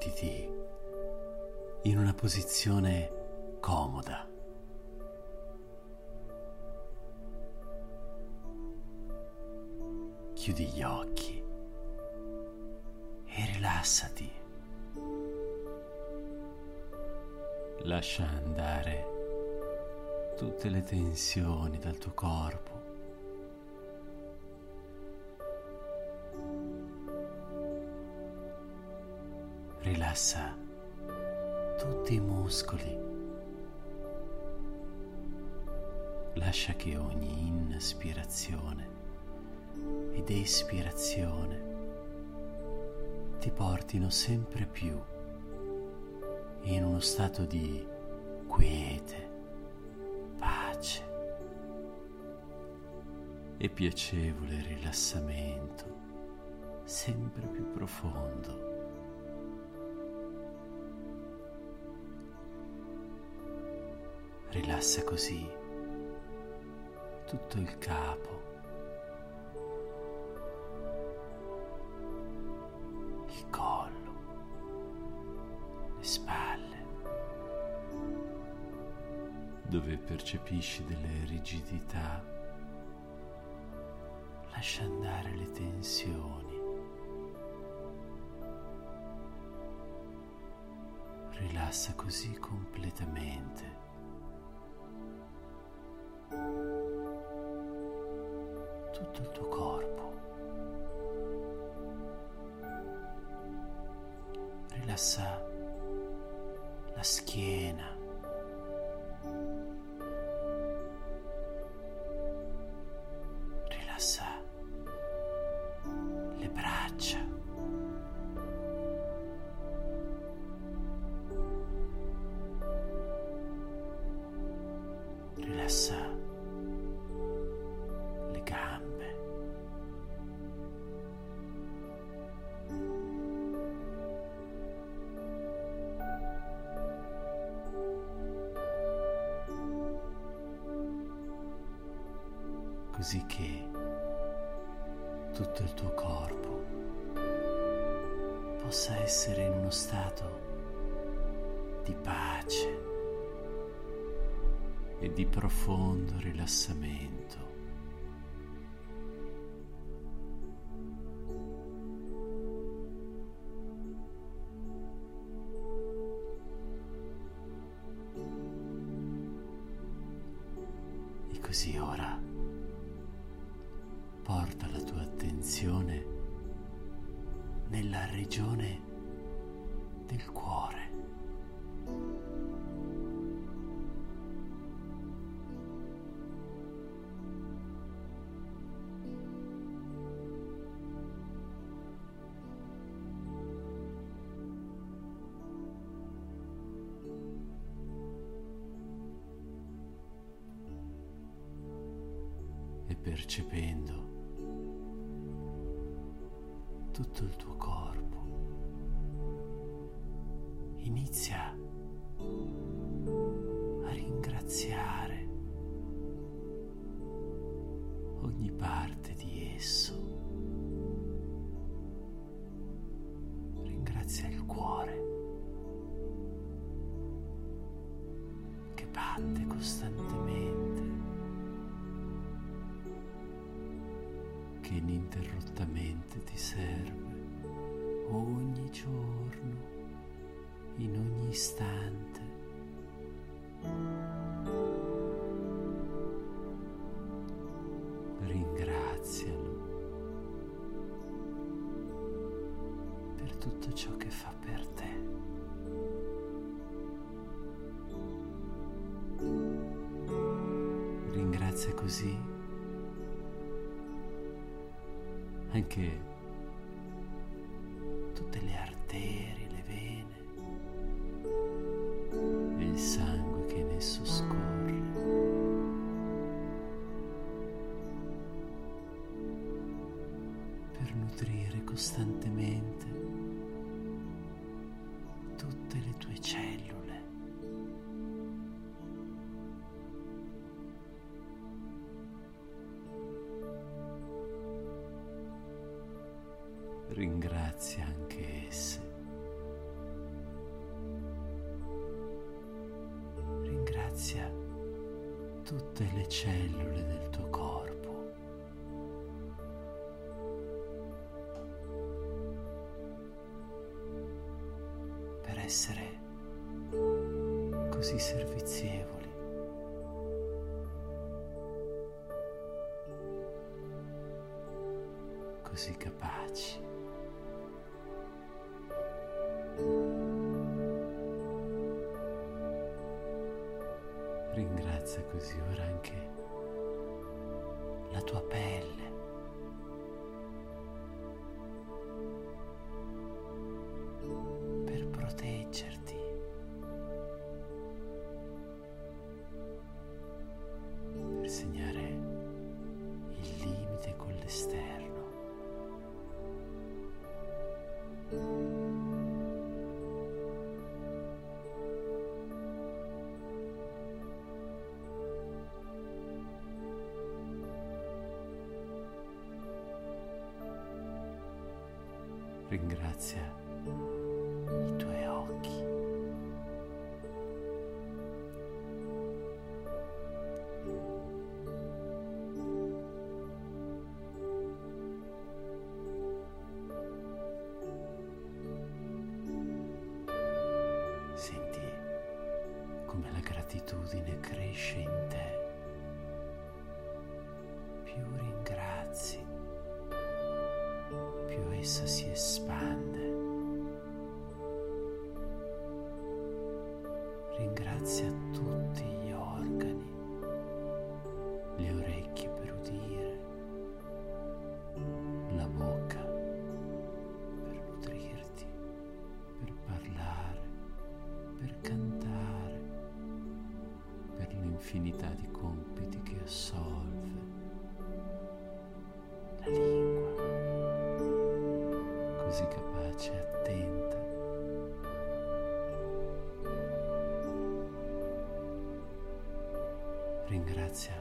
Mettiti in una posizione comoda. Chiudi gli occhi e rilassati. Lascia andare tutte le tensioni dal tuo corpo. Rilassa tutti i muscoli. Lascia che ogni inspirazione ed espirazione ti portino sempre più in uno stato di quiete, pace e piacevole rilassamento sempre più profondo. Rilassa così tutto il capo, il collo, le spalle, dove percepisci delle rigidità. Lascia andare le tensioni. Rilassa così completamente. Tutto il tuo corpo. Rilassa la schiena. Così che tutto il tuo corpo possa essere in uno stato di pace e di profondo rilassamento. E così ora porta la tua attenzione nella regione del cuore. percependo tutto il tuo corpo. Inizia a ringraziare parte di esso. Ringrazia il cuore che batte costantemente, che ininterrottamente ti serve istante. Ringrazialo per tutto ciò che fa per te. Ringrazia così anche tutte le arterie, sangue che in esso scorre. Per nutrire costantemente tutte le tue cellule. Ringrazia anche esse. Tutte le cellule del tuo corpo. Per essere così servizievoli. Così capaci. Ringrazia così ora anche la tua pelle. Gratitudine cresce in te. Più ringrazi, più essa si espande. Ringrazia Ringrazia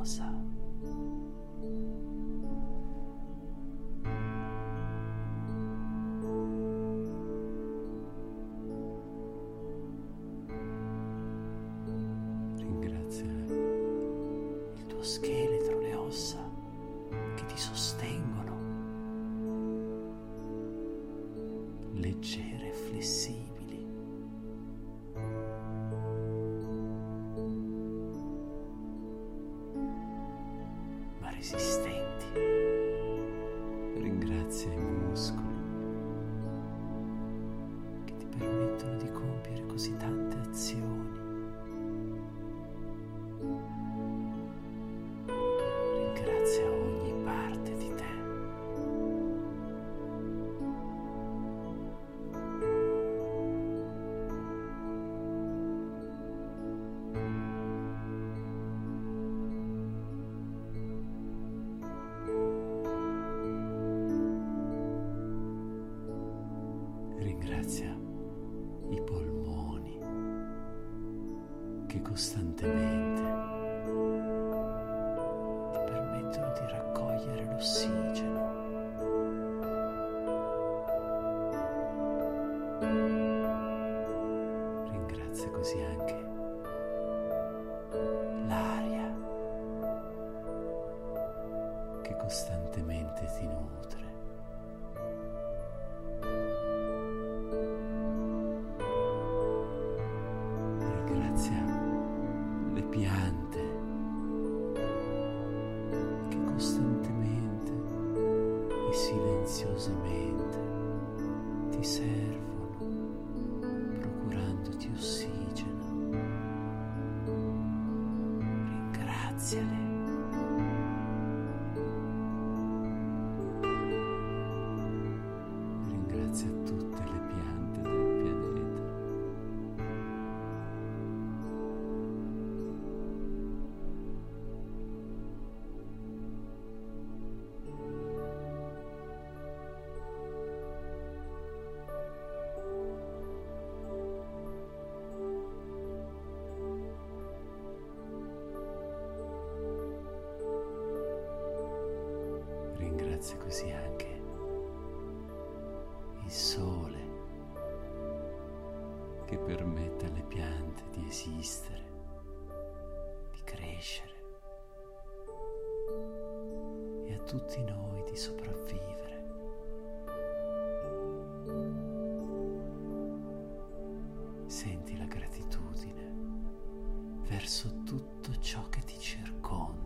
ogni grazie ai muscoli che ti permettono di compiere così tante azioni. I polmoni che costantemente ti permettono di raccogliere l'ossigeno. Silenziosamente ti servono, Ringrazia così anche il sole che permette alle piante di esistere, di crescere e a tutti noi di sopravvivere. Senti la gratitudine verso tutto ciò che ti circonda.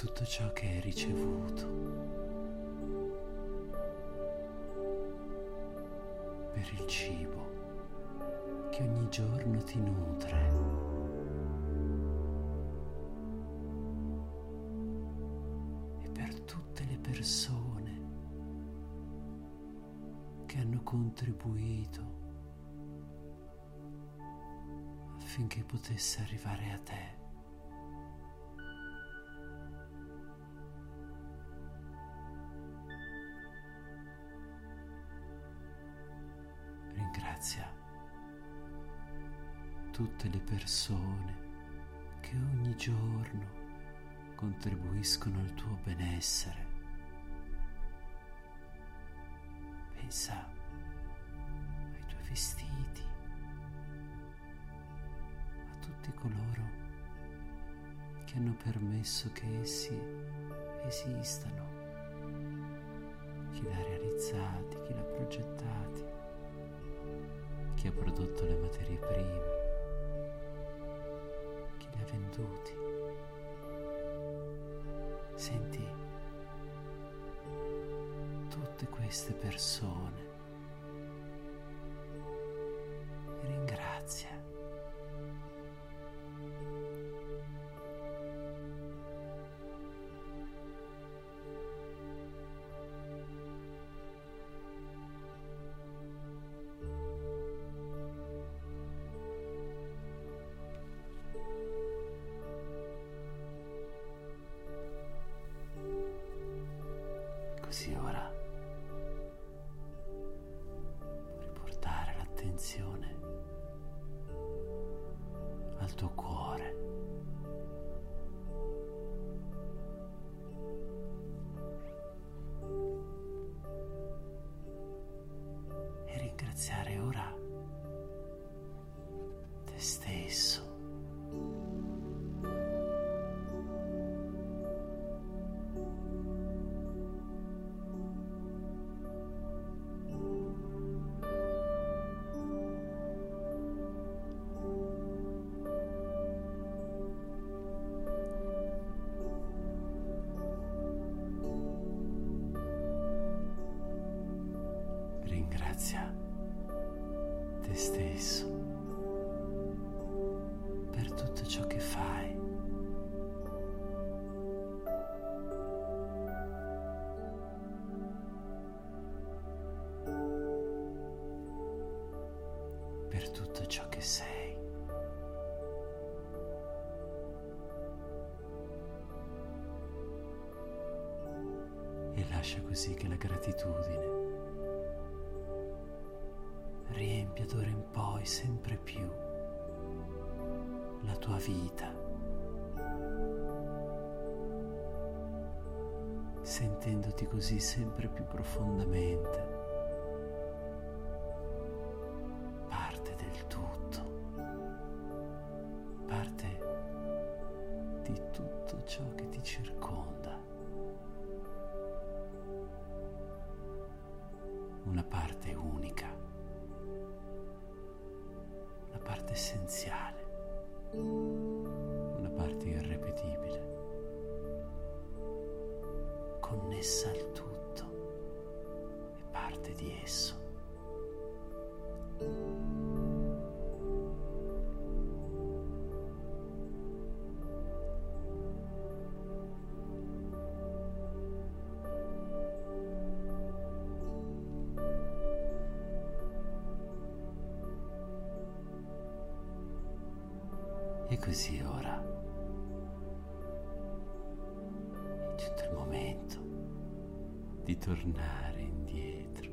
Tutto ciò che hai ricevuto, per il cibo che ogni giorno ti nutre. e per tutte le persone che hanno contribuito affinché potesse arrivare a te. Ringrazia tutte le persone che ogni giorno contribuiscono al tuo benessere. Pensa ai tuoi vestiti, a tutti coloro che hanno permesso che essi esistano, chi l'ha realizzati, chi l'ha progettati, chi ha prodotto le materie prime, chi li ha venduti. Senti tutte queste persone Così ora riportare l'attenzione al tuo cuore. Ciò che sei. E lascia così che la gratitudine riempia d'ora in poi sempre più la tua vita, sentendoti così sempre più profondamente Una parte unica una parte essenziale, una parte irrepetibile, connessa al tutto e parte di esso. E così ora è giunto il momento di tornare indietro,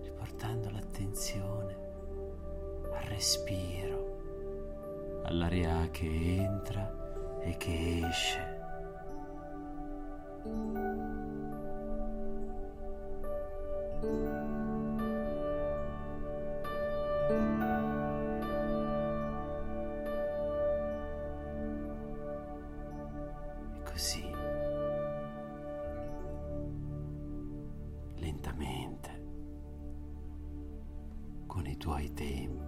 riportando l'attenzione al respiro, all'aria che entra e che esce. Così, lentamente, con i tuoi tempi,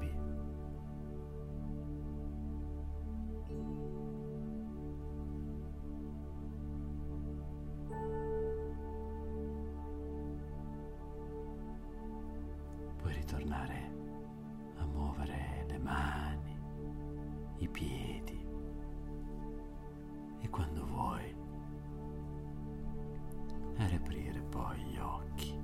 e riaprire poi gli occhi.